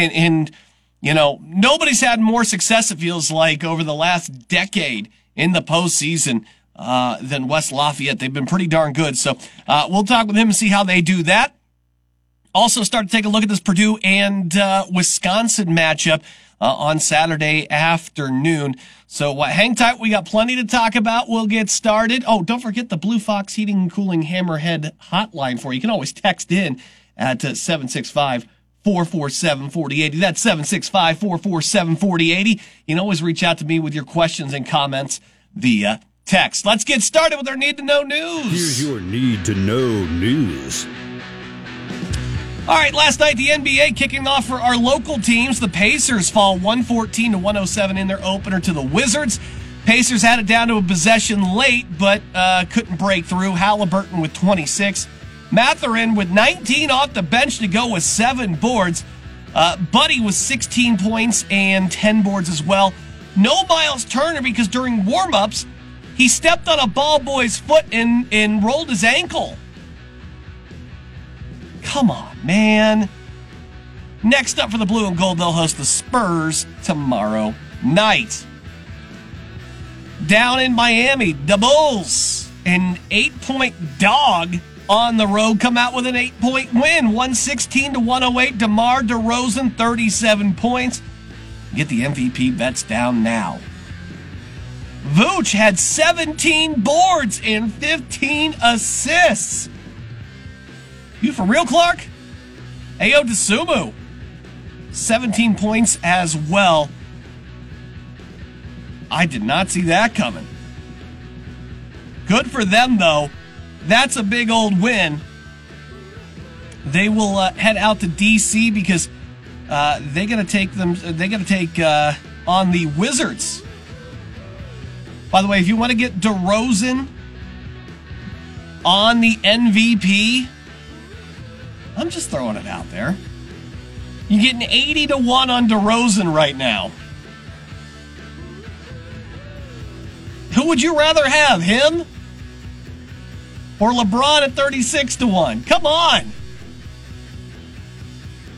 And, and, you know nobody's had more success. It feels like over the last decade in the postseason uh, than West Lafayette. They've been pretty darn good. So uh, we'll talk with him and see how they do that. Also, start to take a look at this Purdue and uh, Wisconsin matchup uh, on Saturday afternoon. So uh, hang tight. We got plenty to talk about. We'll get started. Oh, don't forget the Blue Fox Heating and Cooling Hammerhead hotline for you. You can always text in at uh, 765 447 4080. That's 765 447 4080. You can always reach out to me with your questions and comments via text. Let's get started with our need to know news. Here's your need to know news. All right, last night the NBA kicking off for our local teams. The Pacers fall 114 to 107 in their opener to the Wizards. Pacers had it down to a possession late, but uh, couldn't break through. Halliburton with 26. Mathurin with 19 off the bench to go with seven boards. Uh, Buddy with 16 points and 10 boards as well. No Miles Turner because during warm-ups, he stepped on a ball boy's foot and, and rolled his ankle. Come on, man. Next up for the blue and gold, they'll host the Spurs tomorrow night. Down in Miami, the Bulls, an eight point dog on the road, come out with an oh eight point win 116 to 108. DeMar DeRozan, 37 points. Get the MVP bets down now. Vooch had 17 boards and 15 assists. You for real, Clark? Ayo Dosunmu, 17 points as well. I did not see that coming. Good for them, though. That's a big old win. They will uh, head out to DC because uh, they got to take them. They got to take uh, on the Wizards. By the way, if you want to get DeRozan on the MVP, I'm just throwing it out there. You're getting 80 to 1 on DeRozan right now. Who would you rather have, him or LeBron at 36 to 1? Come on.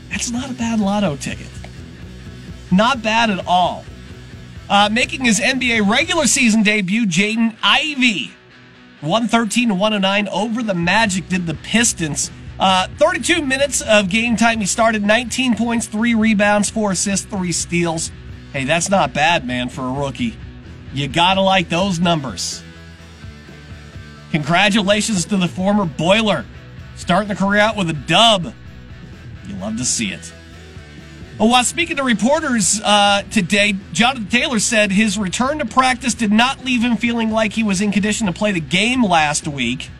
That's not a bad lotto ticket. Not bad at all. Uh, making his NBA regular season debut, Jaden Ivey. 113 to 109 over the Magic did the Pistons. Uh, 32 minutes of game time. He started 19 points, three rebounds, four assists, three steals. Hey, that's not bad, man, for a rookie. You gotta like those numbers. Congratulations to the former Boiler, starting the career out with a dub. You love to see it. Well, while speaking to reporters uh, today, Jonathan Taylor said his return to practice did not leave him feeling like he was in condition to play the game last week.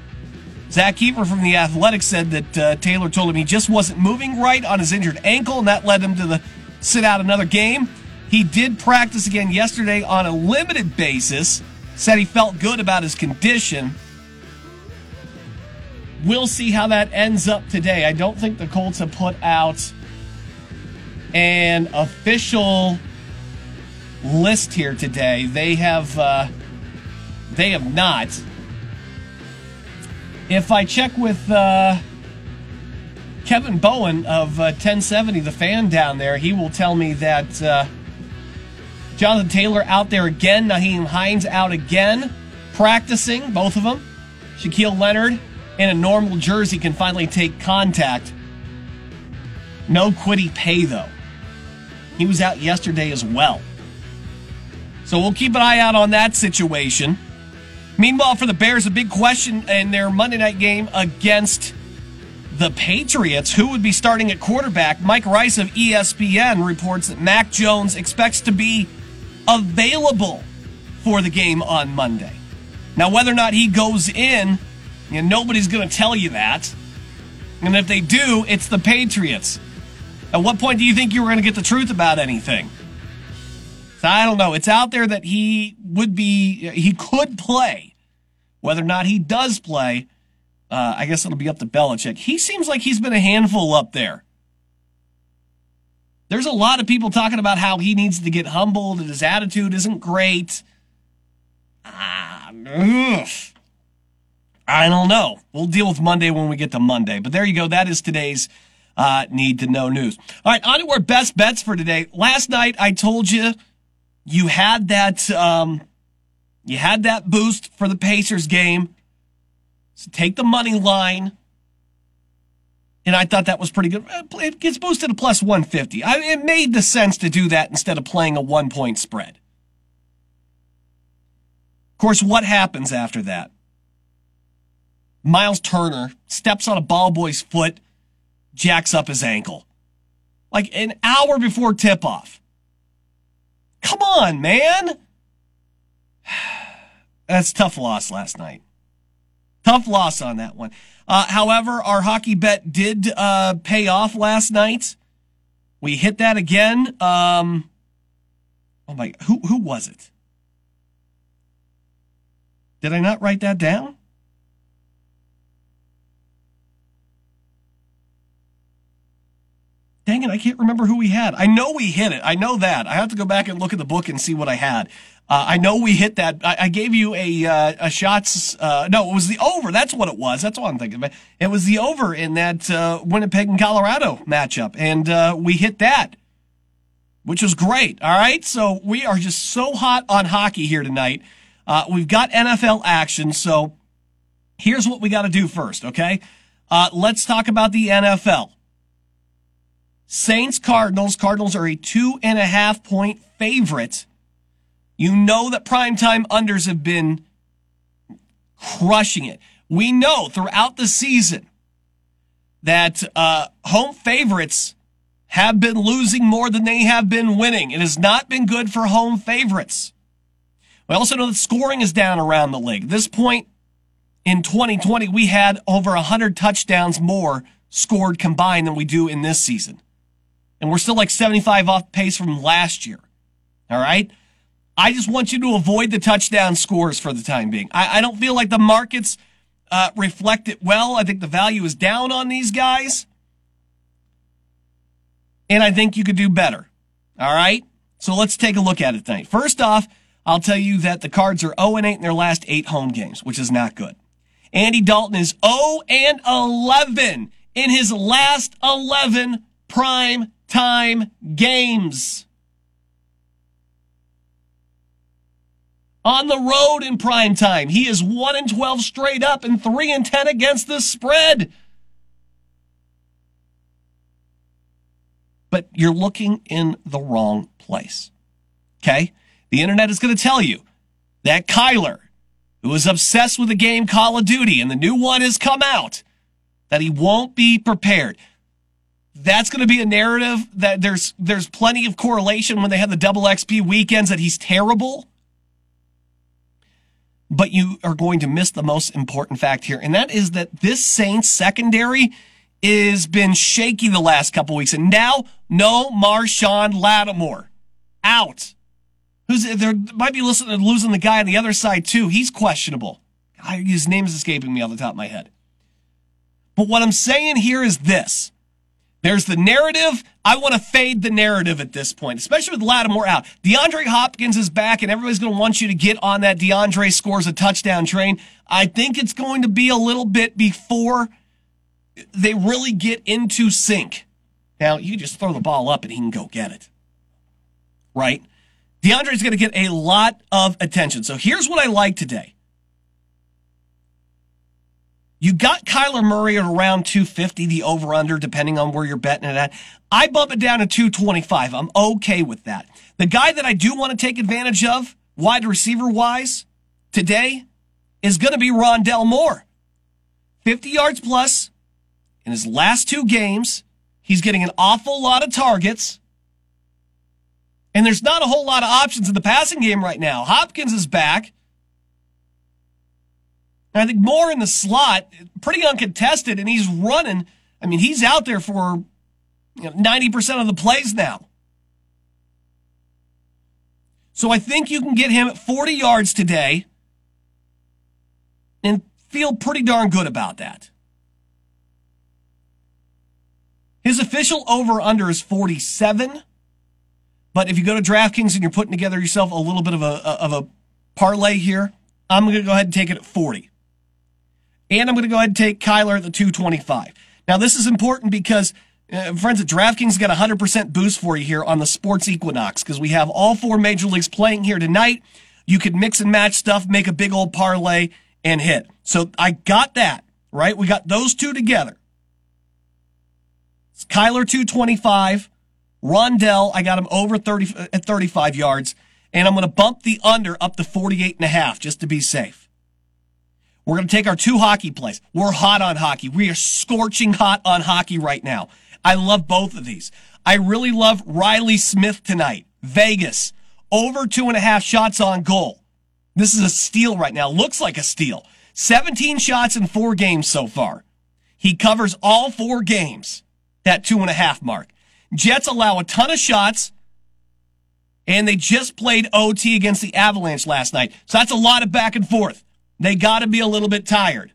Zach Keefer from The Athletic said that uh, Taylor told him he just wasn't moving right on his injured ankle, and that led him to the sit out another game. He did practice again yesterday on a limited basis, said he felt good about his condition. We'll see how that ends up today. I don't think the Colts have put out an official list here today. They have uh, they have not. If I check with uh, Kevin Bowen of uh, 1070, the fan down there, he will tell me that uh, Jonathan Taylor out there again, Nyheim Hines out again, practicing, both of them. Shaquille Leonard in a normal jersey can finally take contact. No Kwity Paye, though. He was out yesterday as well. So we'll keep an eye out on that situation. Meanwhile, for the Bears, a big question in their Monday night game against the Patriots, who would be starting at quarterback, Mike Reiss of ESPN reports that Mac Jones expects to be available for the game on Monday. Now, whether or not he goes in, you know, nobody's going to tell you that. And if they do, it's the Patriots. At what point do you think you were going to get the truth about anything? So I don't know. It's out there that he would be, he could play. Whether or not he does play, uh, I guess it'll be up to Belichick. He seems like he's been a handful up there. There's a lot of people talking about how he needs to get humbled and his attitude isn't great. Ah, ugh. I don't know. We'll deal with Monday when we get to Monday. But there you go. That is today's uh, need to know news. All right, on to our best bets for today. Last night I told you you had that um, you had that boost for the Pacers game. So take the money line. And I thought that was pretty good. It gets boosted to plus 150. I, it made the sense to do that instead of playing a one point spread. Of course, what happens after that? Miles Turner steps on a ball boy's foot, jacks up his ankle. Like an hour before tip off. Come on, man. That's tough loss last night. Tough loss on that one. Uh, however, our hockey bet did uh, pay off last night. We hit that again. Um, oh my, who who was it? Did I not write that down? Dang it, I can't remember who we had. I know we hit it. I know that. I have to go back and look at the book and see what I had. Uh, I know we hit that. I, I gave you a uh, a shots. Uh, no, it was the over. That's what it was. That's what I'm thinking about. It was the over in that uh, Winnipeg and Colorado matchup, and uh, we hit that, which was great. All right, so we are just so hot on hockey here tonight. Uh, we've got NFL action, so here's what we got to do first. Okay, let's talk about the NFL. Saints Cardinals. Cardinals are a two and a half point favorite. You know that primetime unders have been crushing it. We know throughout the season that uh, home favorites have been losing more than they have been winning. It has not been good for home favorites. We also know that scoring is down around the league. At this point in 2020, we had over 100 touchdowns more scored combined than we do in this season. And we're still like 75 off pace from last year. All right. I just want you to avoid the touchdown scores for the time being. I, I don't feel like the markets uh, reflect it well. I think the value is down on these guys. And I think you could do better. All right. So let's take a look at it tonight. First off, I'll tell you that the Cards are 0 and 8 in their last eight home games, which is not good. Andy Dalton is 0 and 11 in his last 11 prime time games. On the road in prime time, he is 1 and 12 straight up and 3 and 10 against the spread. But you're looking in the wrong place. Okay? The internet is going to tell you that Kyler, who is obsessed with the game Call of Duty, and the new one has come out, that he won't be prepared that's going to be a narrative that there's there's plenty of correlation when they have the double XP weekends that he's terrible. But you are going to miss the most important fact here, and that is that this Saints secondary has been shaky the last couple weeks, and now no Marshon Lattimore out. Who's there might be listening to losing the guy on the other side too. He's questionable. His name is escaping me off the top of my head. But what I'm saying here is this. There's the narrative. I want to fade the narrative at this point, especially with Lattimore out. DeAndre Hopkins is back, and everybody's going to want you to get on that DeAndre scores a touchdown train. I think it's going to be a little bit before they really get into sync. Now, you just throw the ball up and he can go get it. Right? DeAndre's going to get a lot of attention. So here's what I like today. You got Kyler Murray at around 250, the over under, depending on where you're betting it at. I bump it down to 225. I'm okay with that. The guy that I do want to take advantage of, wide receiver wise, today is going to be Rondale Moore. 50 yards plus in his last two games, he's getting an awful lot of targets. And there's not a whole lot of options in the passing game right now. Hopkins is back. And I think Moore in the slot, pretty uncontested, and he's running. I mean, he's out there for you know, 90% of the plays now. So I think you can get him at 40 yards today and feel pretty darn good about that. His official over under is 47. But if you go to DraftKings and you're putting together yourself a little bit of a, of a parlay here, I'm going to go ahead and take it at 40. And I'm going to go ahead and take Kyler at the 225. Now, this is important because uh, friends at DraftKings got a 100% boost for you here on the Sports Equinox because we have all four major leagues playing here tonight. You could mix and match stuff, make a big old parlay, and hit. So I got that, right? We got those two together. It's Kyler 225. Rondale, I got him over 30 uh, at 35 yards, and I'm going to bump the under up to 48 and a half just to be safe. We're going to take our two hockey plays. We're hot on hockey. We are scorching hot on hockey right now. I love both of these. I really love Reilly Smith tonight. Vegas, over two and a half shots on goal. This is a steal right now. Looks like a steal. 17 shots in four games so far. He covers all four games, that two and a half mark. Jets allow a ton of shots, and they just played OT against the Avalanche last night. So that's a lot of back and forth. They got to be a little bit tired.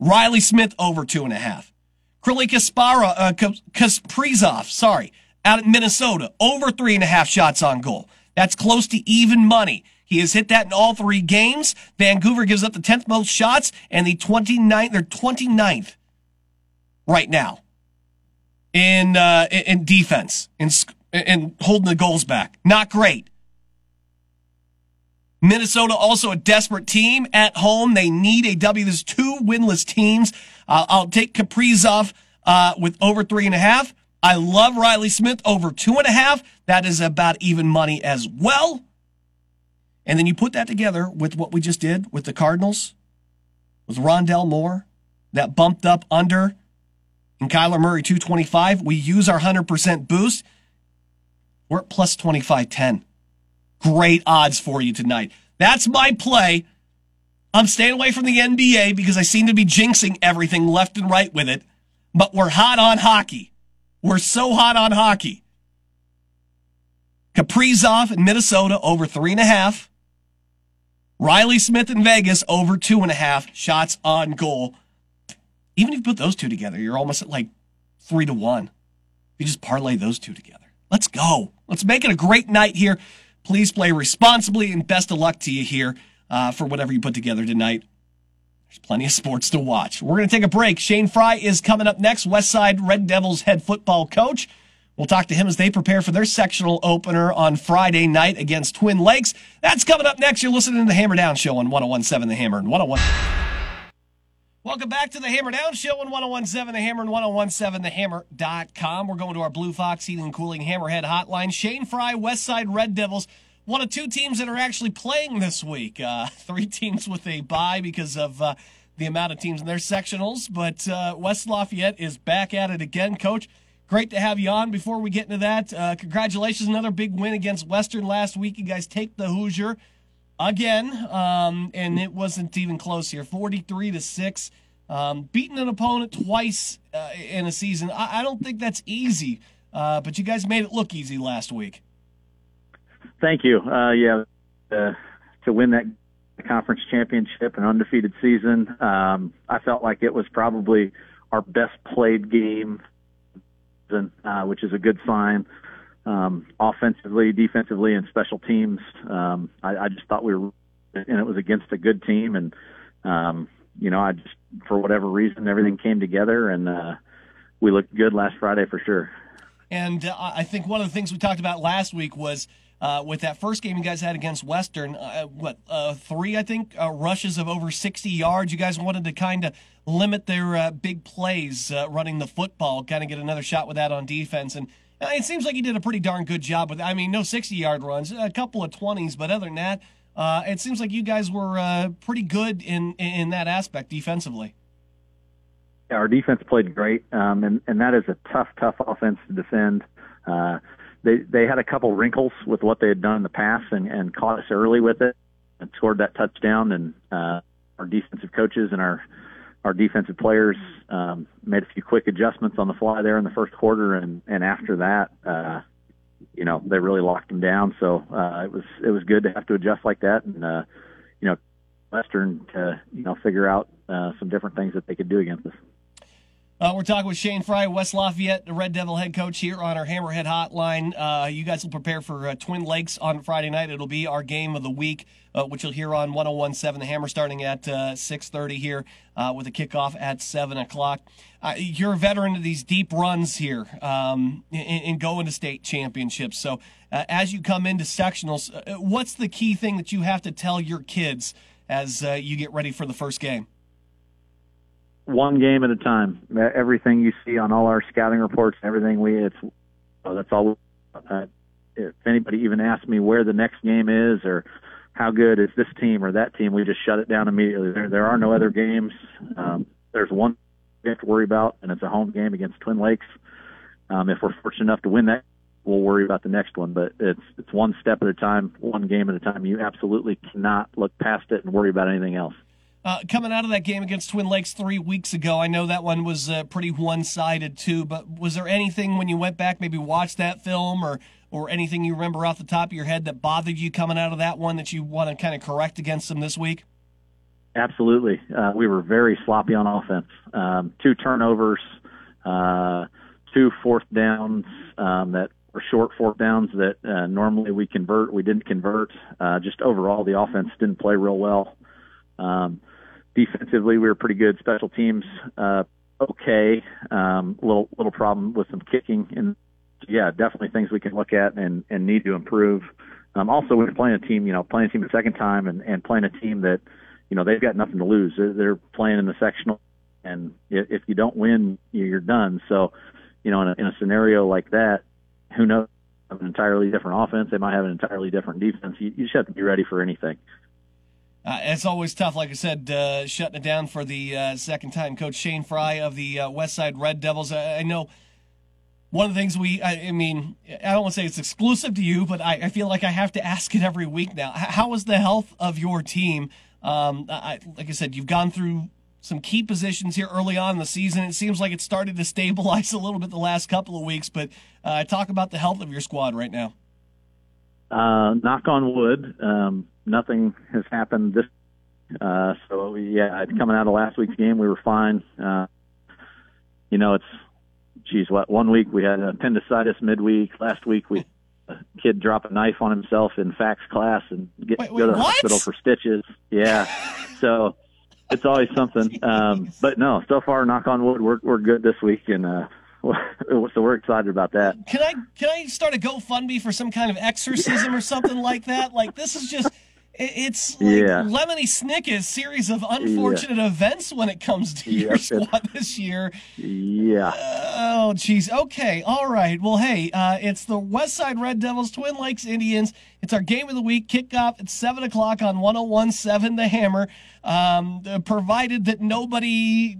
Reilly Smith over two and a half. Krilly Kaspara, uh, Kaprizov, sorry, out in Minnesota, over three and a half shots on goal. That's close to even money. He has hit that in all three games. Vancouver gives up the 10th most shots and the 29th, they're 29th right now in, uh, in defense, in, in holding the goals back. Not great. Minnesota also a desperate team at home. They need a W. There's two winless teams. Uh, I'll take Kaprizov uh, with over three and a half. I love Reilly Smith over two and a half. That is about even money as well. And then you put that together with what we just did with the Cardinals, with Rondale Moore, that bumped up under, and Kyler Murray 225. We use our 100% boost. We're at plus 2510 great odds for you tonight. That's my play. I'm staying away from the NBA because I seem to be jinxing everything left and right with it. But we're hot on hockey. We're so hot on hockey. Kaprizov in Minnesota over three and a half. Reilly Smith in Vegas over two and a half shots on goal. Even if you put those two together, you're almost at like three to one. You just parlay those two together. Let's go. Let's make it a great night here. Please play responsibly and best of luck to you here uh, for whatever you put together tonight. There's plenty of sports to watch. We're going to take a break. Shane Fry is coming up next, West Side Red Devils head football coach. We'll talk to him as they prepare for their sectional opener on Friday night against Twin Lakes. That's coming up next. You're listening to the Hammer Down Show on 1017 The Hammer and 101. Welcome back to the Hammer Down Show on 1017 The Hammer and 1017TheHammer.com. We're going to our Blue Fox Heating and Cooling Hammerhead hotline. Shane Fry, Westside Red Devils, one of two teams that are actually playing this week. Uh, three teams with a bye because of uh, the amount of teams in their sectionals. But uh, West Lafayette is back at it again. Coach, great to have you on. Before we get into that, uh, congratulations. Another big win against Western last week. You guys take the Hoosier again, um, and it wasn't even close here. Forty-three to six, um, beating an opponent twice uh, in a season. I, I, don't think that's easy, uh, but you guys made it look easy last week. Thank you. Uh, yeah, uh, to win that conference championship, and undefeated season, um, I felt like it was probably our best played game, uh, which is a good sign um, offensively, defensively, and special teams. Um, I, I just thought we were, and it was against a good team, and um, you know, I just for whatever reason everything came together, and uh, we looked good last Friday for sure. And uh, I think one of the things we talked about last week was. Uh, with that first game you guys had against Western, uh, what uh, three I think uh, rushes of over 60 yards. You guys wanted to kind of limit their uh, big plays uh, running the football, kind of get another shot with that on defense. And it seems like he did a pretty darn good job with. I mean, no 60 yard runs, a couple of 20s, but other than that, uh, it seems like you guys were uh, pretty good in in that aspect defensively. Yeah, our defense played great, um, and and that is a tough, tough offense to defend. Uh, they they had a couple wrinkles with what they had done in the past, and and caught us early with it, and scored that touchdown. And uh, our defensive coaches and our our defensive players um, made a few quick adjustments on the fly there in the first quarter, and and after that, uh, you know, they really locked them down. So uh, it was it was good to have to adjust like that, and uh, you know, Western to you know figure out uh, some different things that they could do against us. Uh, we're talking with Shane Fry, West Lafayette, the Red Devil head coach here on our Hammerhead Hotline. Uh, you guys will prepare for uh, Twin Lakes on Friday night. It'll be our game of the week, uh, which you'll hear on 101.7 The Hammer starting at uh, 6.30 here uh, with a kickoff at 7 o'clock. you're a veteran of these deep runs here um, in, in, going to state championships. So as you come into sectionals, what's the key thing that you have to tell your kids as you get ready for the first game? One game at a time. Everything you see on all our scouting reports, everything we it's oh, that's all. Uh, if anybody even asks me where the next game is or how good is this team or that team, we just shut it down immediately. There there are no other games. Um, there's one we have to worry about, and it's a home game against Twin Lakes. Um, if we're fortunate enough to win that, we'll worry about the next one. But it's it's one step at a time, one game at a time. You absolutely cannot look past it and worry about anything else. Uh, coming out of that game against Twin Lakes three weeks ago, I know that one was uh, pretty one-sided too. But was there anything when you went back, maybe watched that film, or or anything you remember off the top of your head that bothered you coming out of that one that you want to kind of correct against them this week? Absolutely, uh, we were very sloppy on offense. Um, two turnovers, uh, two fourth downs um, that were short fourth downs that uh, normally we convert. We didn't convert. Uh, just overall, the offense didn't play real well. Um, defensively, we were pretty good. Special teams, uh, okay. Um, little little problem with some kicking, and yeah, definitely things we can look at and and need to improve. Um, also, we're playing a team, you know, playing a team a second time, and and playing a team that, you know, they've got nothing to lose. They're, they're playing in the sectional, and if you don't win, you're done. So, you know, in a, in a scenario like that, who knows? An entirely different offense. They might have an entirely different defense. You, you just have to be ready for anything. Uh, it's always tough, like I said, uh, shutting it down for the uh, second time. Coach Shane Fry of the uh, West Side Red Devils. I, I, know one of the things we, I, I, mean, I don't want to say it's exclusive to you, but I, I, feel like I have to ask it every week now. How is the health of your team? Um, like I said, you've gone through some key positions here early on in the season. It seems like it started to stabilize a little bit the last couple of weeks, but uh, talk about the health of your squad right now. Uh, knock on wood. Um, nothing has happened this. Uh, so yeah, coming out of last week's game, we were fine. Uh, you know, it's, geez, what one week we had appendicitis midweek. Last week we a kid drop a knife on himself in FACS class and get wait, wait, go to the what? hospital for stitches. Yeah, so it's always something. Um, but no, so far, knock on wood, we're we're good this week, and uh, so we're excited about that. Can I can I start a GoFundMe for some kind of exorcism or something like that? Like this is just it's like yeah. Lemony Snicket's series of unfortunate yeah. events when it comes to your squad this year. Yeah. oh, jeez. Okay. All right. Well, hey, uh, it's the West Side Red Devils, Twin Lakes Indians. It's our game of the week. Kickoff at 7 o'clock on 1017 The Hammer. Um, provided that nobody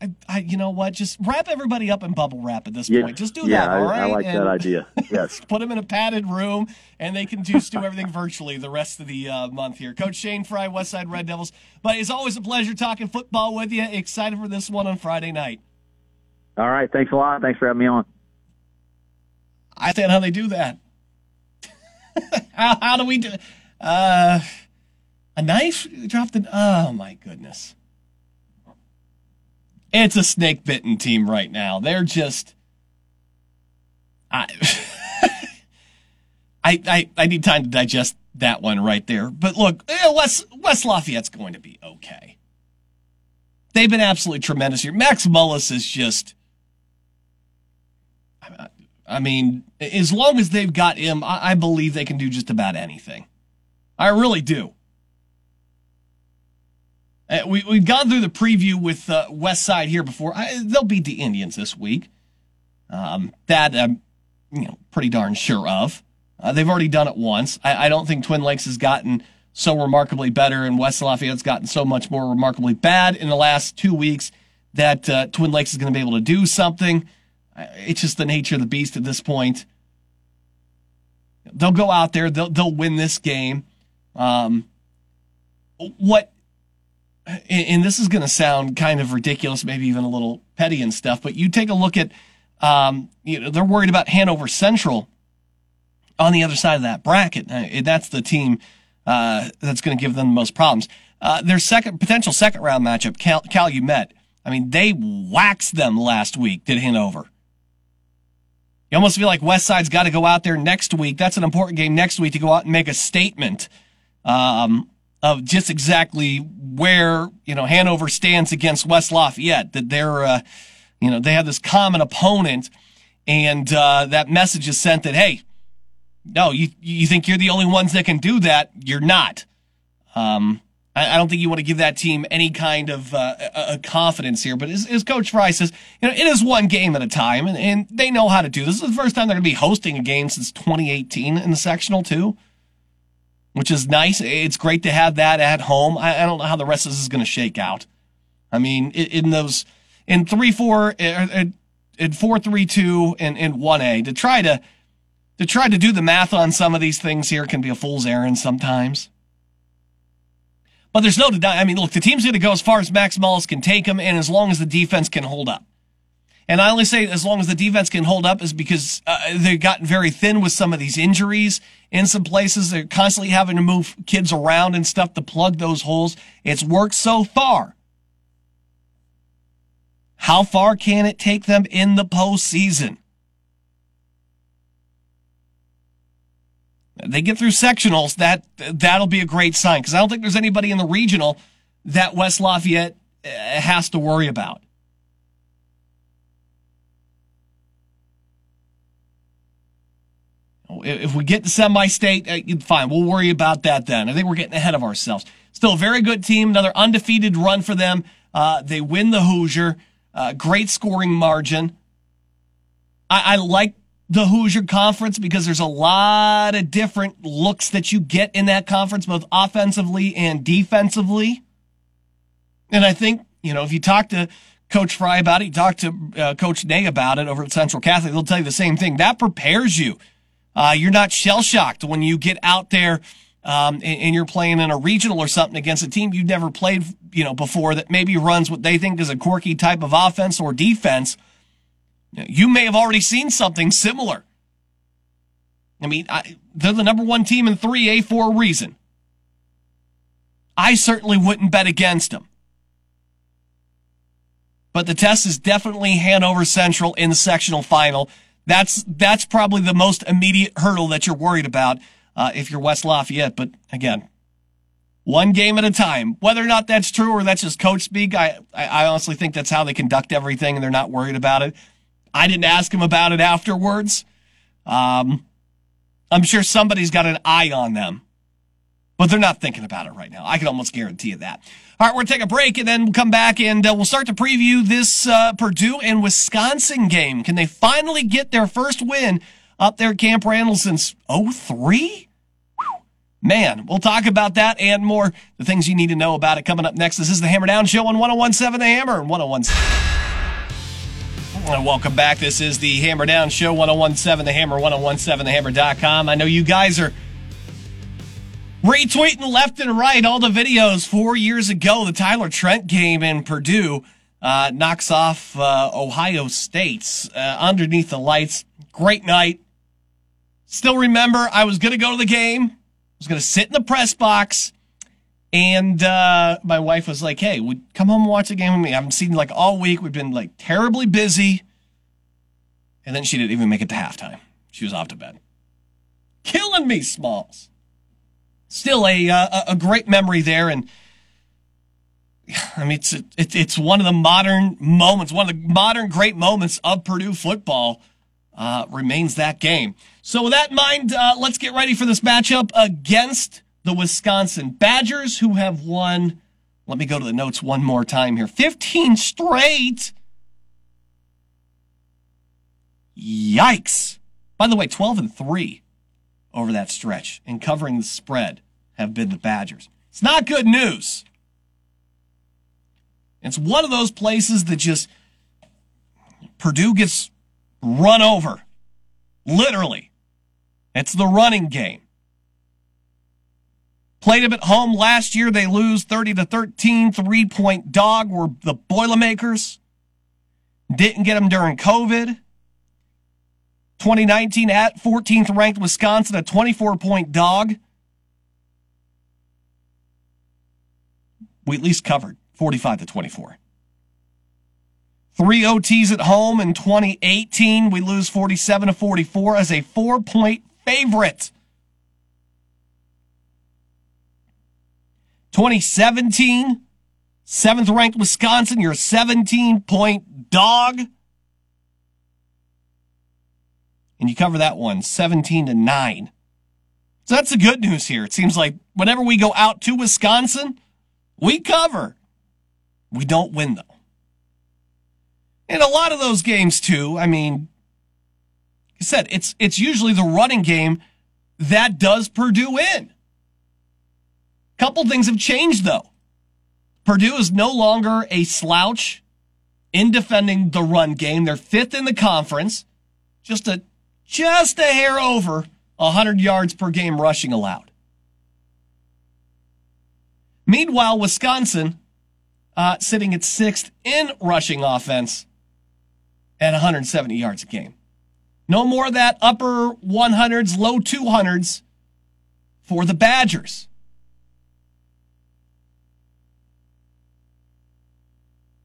I, I, you know what? Just wrap everybody up in bubble wrap at this yeah, point. Just do yeah, that, all right? I, I like and that idea. Yes. put them in a padded room, and they can just do everything virtually the rest of the uh, month here. Coach Shane Fry, Westside Red Devils. But it's always a pleasure talking football with you. Excited for this one on Friday night. All right. Thanks a lot. Thanks for having me on. I understand how they do that. how, how do we do? Uh, a knife dropped in. Oh my goodness. It's a snake bitten team right now. They're just. I, I, I, I need time to digest that one right there. But look, West, West Lafayette's going to be okay. They've been absolutely tremendous here. Max Mullis is just. I mean, as long as they've got him, I, I believe they can do just about anything. I really do. Uh, we, we've gone through the preview with uh, West Side here before. I, they'll beat the Indians this week. Um, that I'm you know, pretty darn sure of. Uh, they've already done it once. I, I, don't think Twin Lakes has gotten so remarkably better, and West Lafayette's gotten so much more remarkably bad in the last two weeks that uh, Twin Lakes is going to be able to do something. It's just the nature of the beast at this point. They'll go out there. They'll they'll win this game. Um, what? And this is going to sound kind of ridiculous, maybe even a little petty and stuff. But you take a look at, um, you know, they're worried about Hanover Central on the other side of that bracket. That's the team uh, that's going to give them the most problems. Uh, their second potential second round matchup, Cal, Calumet. I mean, they waxed them last week. Did Hanover? You almost feel like West Side's got to go out there next week. That's an important game next week to go out and make a statement um, of just exactly where you know Hanover stands against West Lafayette. That they're uh, you know they have this common opponent, and uh, that message is sent that hey, no, you you think you're the only ones that can do that? You're not. Um, I, I don't think you want to give that team any kind of uh, a, a confidence here. But as, as Coach Fry says, you know, it is one game at a time, and, and they know how to do this. This is the first time they're going to be hosting a game since 2018 in the sectional too, which is nice. It's great to have that at home. I, I don't know how the rest of this is going to shake out. I mean, in, in those in three four uh, in four three two and in one A to try to to try to do the math on some of these things here can be a fool's errand sometimes. But there's no deny. I mean, look, the team's going to go as far as Max Mullis can take them, and as long as the defense can hold up. And I only say as long as the defense can hold up is because uh, they've gotten very thin with some of these injuries in some places. They're constantly having to move kids around and stuff to plug those holes. It's worked so far. How far can it take them in the postseason? they get through sectionals, that that'll be a great sign because I don't think there's anybody in the regional that West Lafayette uh, has to worry about. If we get to semi-state, uh, fine, we'll worry about that then. I think we're getting ahead of ourselves. Still a very good team, another undefeated run for them. Uh, they win the Hoosier, uh, great scoring margin. I, I like the Hoosier Conference because there's a lot of different looks that you get in that conference, both offensively and defensively. And I think, you know, if you talk to Coach Fry about it, you talk to uh, Coach Nay about it over at Central Catholic, they'll tell you the same thing. That prepares you. Uh, you're not shell shocked when you get out there um, and, and you're playing in a regional or something against a team you've never played, you know, before that maybe runs what they think is a quirky type of offense or defense you may have already seen something similar. I mean, I, they're the number one team in 3A for a reason. I certainly wouldn't bet against them. But the test is definitely Hanover Central in the sectional final. That's that's probably the most immediate hurdle that you're worried about uh, if you're West Lafayette. But again, one game at a time. Whether or not that's true or that's just coach speak, I, I, honestly think that's how they conduct everything, and they're not worried about it. I didn't ask him about it afterwards. Um, I'm sure somebody's got an eye on them, but they're not thinking about it right now. I can almost guarantee you that. All right, we're going to take a break and then we'll come back and uh, we'll start to preview this uh, Purdue and Wisconsin game. Can they finally get their first win up there at Camp Randall since 03? Man, we'll talk about that and more. The things you need to know about it coming up next. This is the Hammer Down Show on 1017 The Hammer and 1017. Welcome back. This is the Hammer Down Show, 1017 The Hammer, 1017TheHammer.com. I know you guys are retweeting left and right all the videos four years ago. The Tyler Trent game in Purdue uh, knocks off uh, Ohio State's uh, underneath the lights. Great night. Still remember, I was going to go to the game. I was going to sit in the press box. And uh, my wife was like, "Hey, would come home and watch the game with me? I haven't seen like all week. We've been like terribly busy." And then she didn't even make it to halftime. She was off to bed. Killing me, Smalls. Still a uh, a great memory there, and I mean it's it, it's one of the modern moments, one of the modern great moments of Purdue football. Uh, remains that game. So with that in mind, uh, let's get ready for this matchup against the Wisconsin Badgers, who have won, let me go to the notes one more time here 15 straight. Yikes. By the way, 12 and 3 over that stretch and covering the spread have been the Badgers. It's not good news. It's one of those places that just Purdue gets run over. Literally. It's the running game. Played them at home last year. They lose 30 to 13. Three point dog were the Boilermakers. Didn't get them during COVID. 2019 at 14th ranked Wisconsin, a 24 point dog. We at least covered 45 to 24. Three OTs at home in 2018. We lose 47 to 44 as a four point favorite. 2017, seventh ranked Wisconsin, you're a 17 point dog. And you cover that one 17 to 9. So that's the good news here. It seems like whenever we go out to Wisconsin, we cover. We don't win though. In a lot of those games too, I mean, like I said, it's it's usually the running game that does Purdue in. Couple things have changed though. Purdue is no longer a slouch in defending the run game. They're fifth in the conference, just a just a hair over 100 yards per game rushing allowed. Meanwhile, Wisconsin uh, sitting at sixth in rushing offense at 170 yards a game. No more of that upper 100s, low 200s for the Badgers.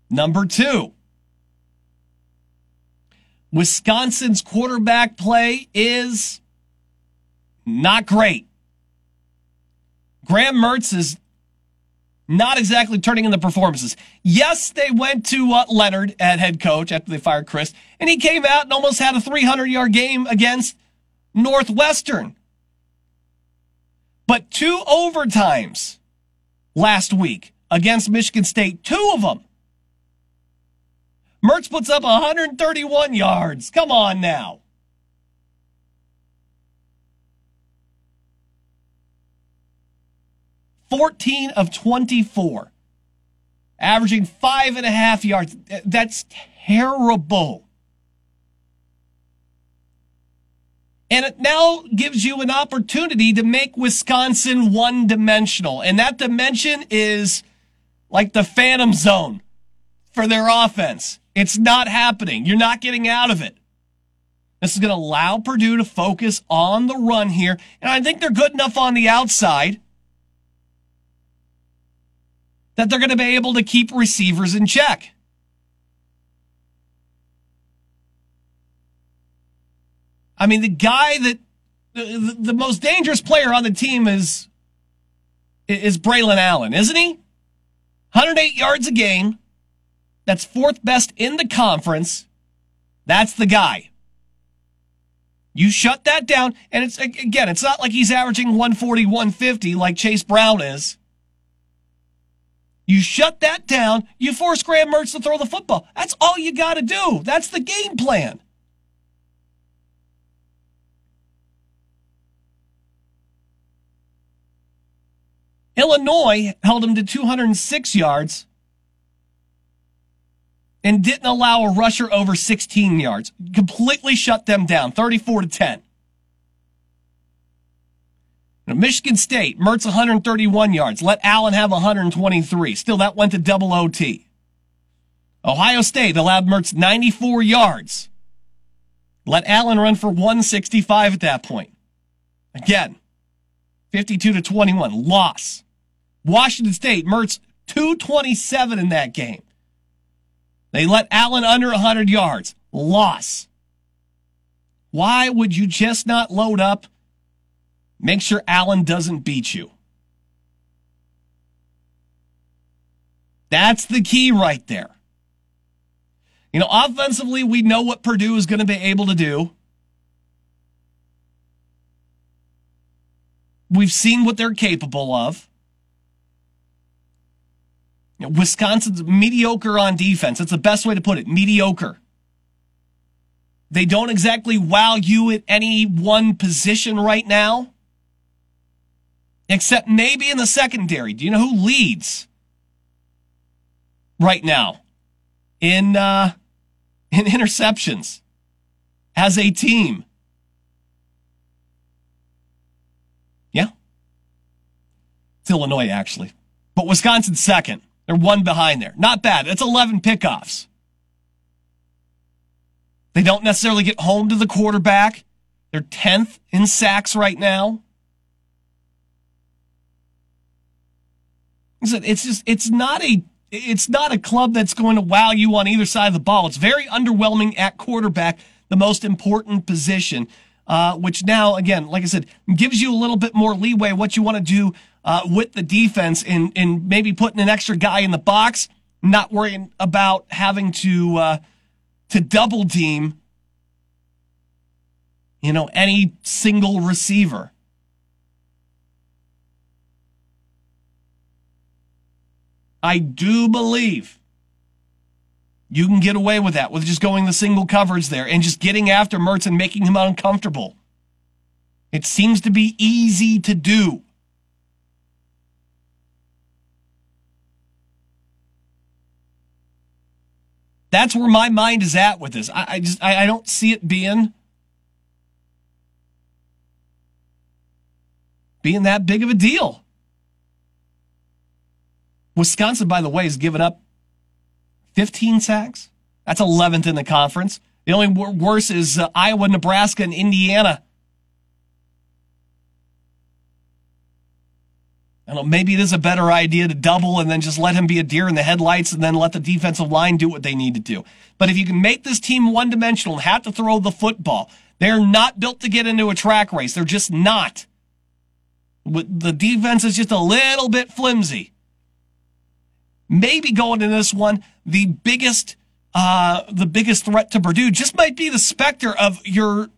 Number two, Wisconsin's quarterback play is not great. Graham Mertz is not exactly turning in the performances. Yes, they went to uh, Leonhard at head coach after they fired Chryst, and he came out and almost had a 300 yard game against Northwestern. But two overtimes last week against Michigan State, two of them. Mertz puts up 131 yards. Come on now. Fourteen of 24, averaging five and a half yards. That's terrible. And it now gives you an opportunity to make Wisconsin one dimensional. And that dimension is like the phantom zone for their offense. It's not happening. You're not getting out of it. This is going to allow Purdue to focus on the run here. And I think they're good enough on the outside that they're going to be able to keep receivers in check. I mean, the guy that the, the most dangerous player on the team is is Braylon Allen, isn't he? 108 yards a game. That's fourth best in the conference. That's the guy. You shut that down, and it's again, it's not like he's averaging 140, 150 like Chase Brown is. You shut that down, you force Graham Mertz to throw the football. That's all you got to do. That's the game plan. Illinois held him to 206 yards and didn't allow a rusher over 16 yards. Completely shut them down, 34 to 10. Now, Michigan State, Mertz 131 yards. Let Allen have 123. Still, that went to double OT. Ohio State allowed Mertz 94 yards. Let Allen run for 165 at that point. Again, 52 to 21, loss. Washington State, Mertz 227 in that game. They let Allen under 100 yards, loss. Why would you just not load up Make sure Allen doesn't beat you. That's the key right there. You know, offensively, we know what Purdue is going to be able to do. We've seen what they're capable of. You know, Wisconsin's mediocre on defense. That's the best way to put it. Mediocre. They don't exactly wow you at any one position right now except maybe in the secondary. Do you know who leads right now in uh, in interceptions as a team. Yeah. It's Illinois, actually. But Wisconsin second. They're one behind there. Not bad. That's 11 pickoffs. They don't necessarily get home to the quarterback. They're 10th in sacks right now. It's just, it's not a, it's not a club that's going to wow you on either side of the ball. It's very underwhelming at quarterback, the most important position, uh, which now, again, like I said, gives you a little bit more leeway what you want to do uh, with the defense and in maybe putting an extra guy in the box, not worrying about having to, uh, to double team, you know, any single receiver. I do believe you can get away with that with just going the single coverage there and just getting after Mertz and making him uncomfortable. It seems to be easy to do. That's where my mind is at with this. I, I just I, I don't see it being being that big of a deal. Wisconsin, by the way, has given up 15 sacks. That's 11th in the conference. The only worse is uh, Iowa, Nebraska, and Indiana. I don't know, maybe it is a better idea to double and then just let him be a deer in the headlights and then let the defensive line do what they need to do. But if you can make this team one dimensional and have to throw the football, they're not built to get into a track race. They're just not. The defense is just a little bit flimsy maybe going into this one, the biggest, uh, the biggest threat to Purdue just might be the specter of your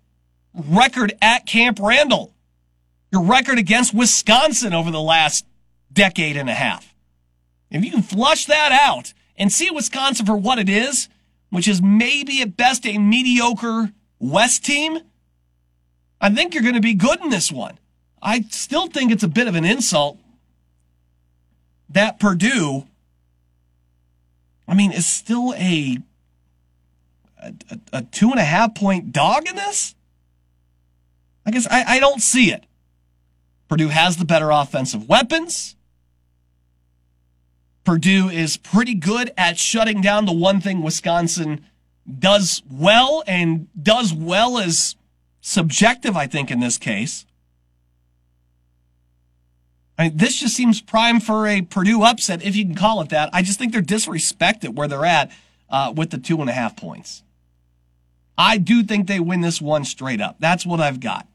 record at Camp Randall, your record against Wisconsin over the last decade and a half. If you can flush that out and see Wisconsin for what it is, which is maybe at best a mediocre West team, I think you're going to be good in this one. I still think it's a bit of an insult that Purdue I mean, is still a, a, a two and a half point dog in this? I guess I, I don't see it. Purdue has the better offensive weapons. Purdue is pretty good at shutting down the one thing Wisconsin does well and does well as subjective, I think, in this case. I mean, this just seems prime for a Purdue upset, if you can call it that. I just think they're disrespected where they're at uh, with the two and a half points. I do think they win this one straight up. That's what I've got.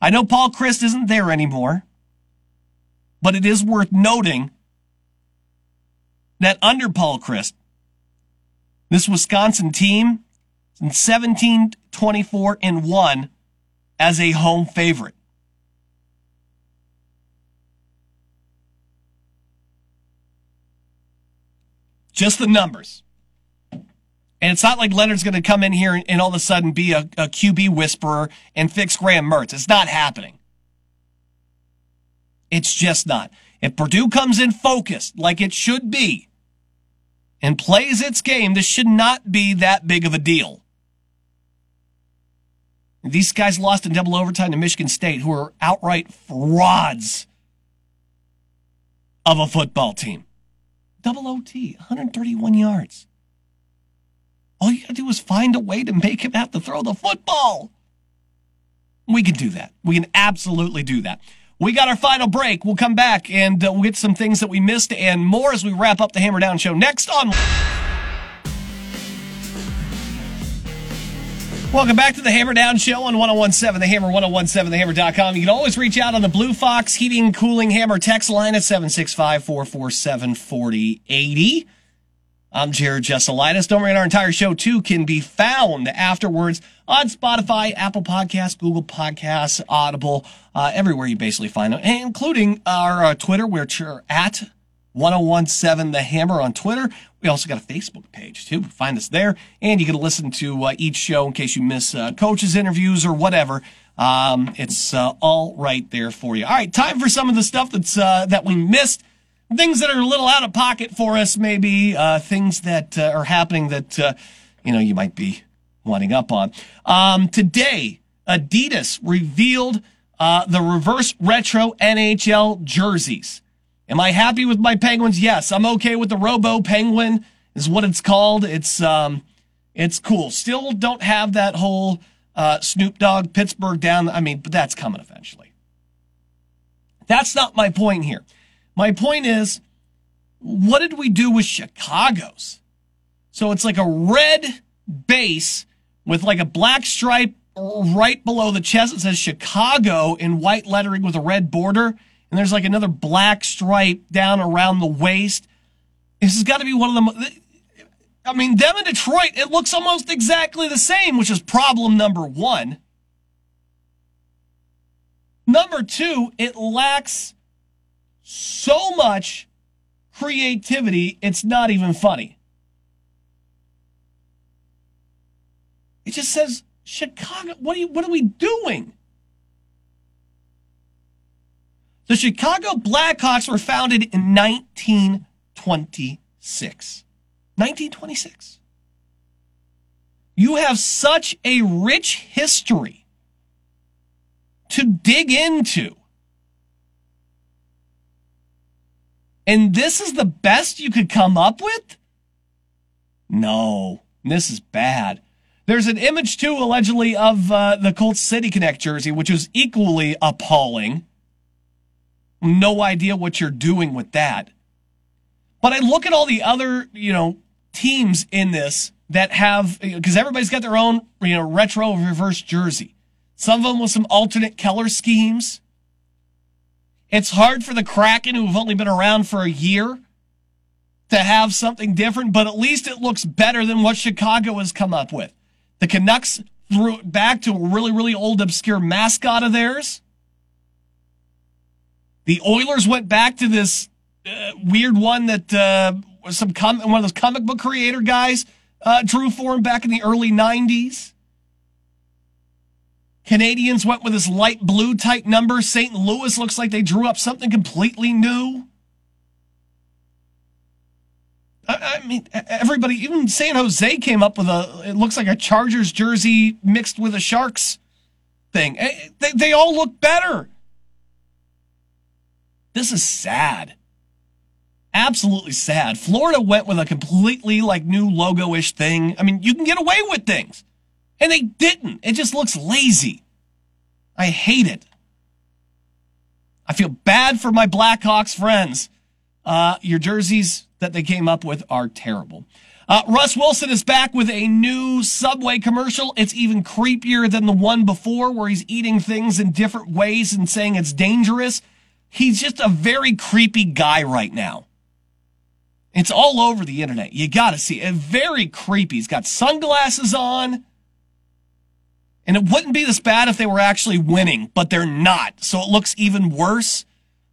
I know Paul Chryst isn't there anymore, but it is worth noting that under Paul Chryst, this Wisconsin team in 17, 24, and 1 as a home favorite. Just the numbers. And it's not like Leonhard's going to come in here and, all of a sudden be a, a QB whisperer and fix Graham Mertz. It's not happening. It's just not. If Purdue comes in focused like it should be and plays its game, this should not be that big of a deal. These guys lost in double overtime to Michigan State, who are outright frauds of a football team. Double OT, 131 yards. All you gotta do is find a way to make him have to throw the football. We can do that. We can absolutely do that. We got our final break. We'll come back and uh, we'll get some things that we missed and more as we wrap up the Hammer Down show next on. Welcome back to the Hammer Down Show on 1017 The Hammer, 1017TheHammer.com. You can always reach out on the Blue Fox Heating Cooling Hammer text line at 765 447 4080. I'm Jared Jesselitis. Don't forget our entire show, too, can be found afterwards on Spotify, Apple Podcasts, Google Podcasts, Audible, uh, everywhere you basically find them, including our uh, Twitter, which are at 1017 The Hammer on Twitter. We also got a Facebook page too. Find us there, and you can listen to uh, each show in case you miss uh, coaches' interviews or whatever. Um, it's uh, all right there for you. All right, time for some of the stuff that's uh, that we missed things that are a little out of pocket for us, maybe uh, things that uh, are happening that uh, you know you might be winding up on. Um, today, Adidas revealed uh, the reverse retro NHL jerseys. Am I happy with my Penguins? Yes, I'm okay with the Robo Penguin. Is what it's called. It's um, it's cool. Still don't have that whole uh, Snoop Dogg Pittsburgh down. I mean, but that's coming eventually. That's not my point here. My point is, what did we do with Chicago's? So it's like a red base with like a black stripe right below the chest. It says Chicago in white lettering with a red border. And there's like another black stripe down around the waist. This has got to be one of the. I mean, them in Detroit, it looks almost exactly the same, which is problem number one. Number two, it lacks so much creativity, it's not even funny. It just says Chicago. What are you, what are we doing? The Chicago Blackhawks were founded in 1926. 1926. You have such a rich history to dig into. And this is the best you could come up with? No, this is bad. There's an image too, allegedly, of uh, the Colts City Connect jersey, which is equally appalling. No idea what you're doing with that. But I look at all the other, you know, teams in this that have, because everybody's got their own, you know, retro reverse jersey. Some of them with some alternate color schemes. It's hard for the Kraken, who've only been around for a year, to have something different, but at least it looks better than what Chicago has come up with. The Canucks threw it back to a really, really old, obscure mascot of theirs. The Oilers went back to this uh, weird one that uh, was some com- one of those comic book creator guys uh, drew for him back in the early 90s. Canadiens went with this light blue type number. St. Louis looks like they drew up something completely new. I, I, mean, everybody, even San Jose came up with a, it looks like a Chargers jersey mixed with a Sharks thing. Eh, they, they all look better. This is sad. Absolutely sad. Florida went with a completely like new logo ish thing. I mean, you can get away with things. And they didn't. It just looks lazy. I hate it. I feel bad for my Blackhawks friends. Uh, your jerseys that they came up with are terrible. Uh, Russ Wilson is back with a new Subway commercial. It's even creepier than the one before where he's eating things in different ways and saying it's dangerous. He's just a very creepy guy right now. It's all over the internet. You gotta see it. Very creepy. He's got sunglasses on. And it wouldn't be this bad if they were actually winning, but they're not. So it looks even worse.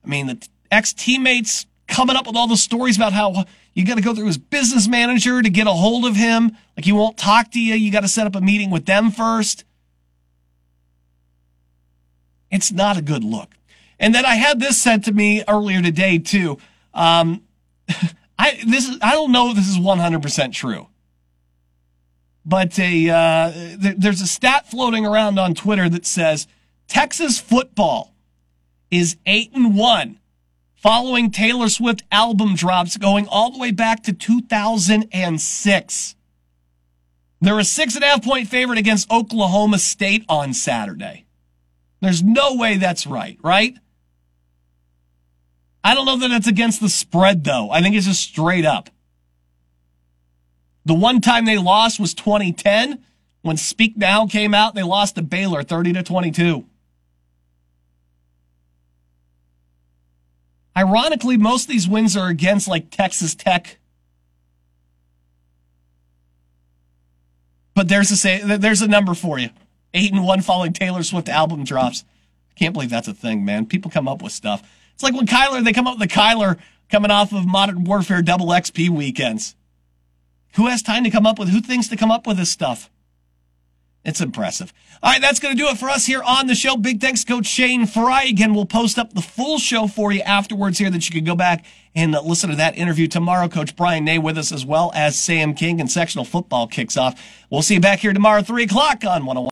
I mean, the ex teammates coming up with all the stories about how you got to go through his business manager to get a hold of him. Like he won't talk to you. You got to set up a meeting with them first. It's not a good look. And then I had this sent to me earlier today too. Um, I this is I don't know if this is 100% true but a uh, there's a stat floating around on Twitter that says Texas football is eight and one following Taylor Swift album drops going all the way back to 2006. They're a six and a half point favorite against Oklahoma State on Saturday. There's no way that's right, right? I don't know that it's against the spread though. I think it's just straight up. The one time they lost was 2010 when Speak Now came out. They lost to Baylor 30 to 22. Ironically, most of these wins are against like Texas Tech. But there's a say, there's a number for you. Eight and one following Taylor Swift album drops. I can't believe that's a thing, man. People come up with stuff. It's like when Kyler, they come up with the Kyler coming off of Modern Warfare double XP weekends. Who has time to come up with, who thinks to come up with this stuff? It's impressive. All right, that's going to do it for us here on the show. Big thanks, Coach Shane Fry. Again, we'll post up the full show for you afterwards here that you can go back and listen to that interview tomorrow. Coach Brian Nay with us as well as Sam King and sectional football kicks off. We'll see you back here tomorrow, 3 o'clock on 101.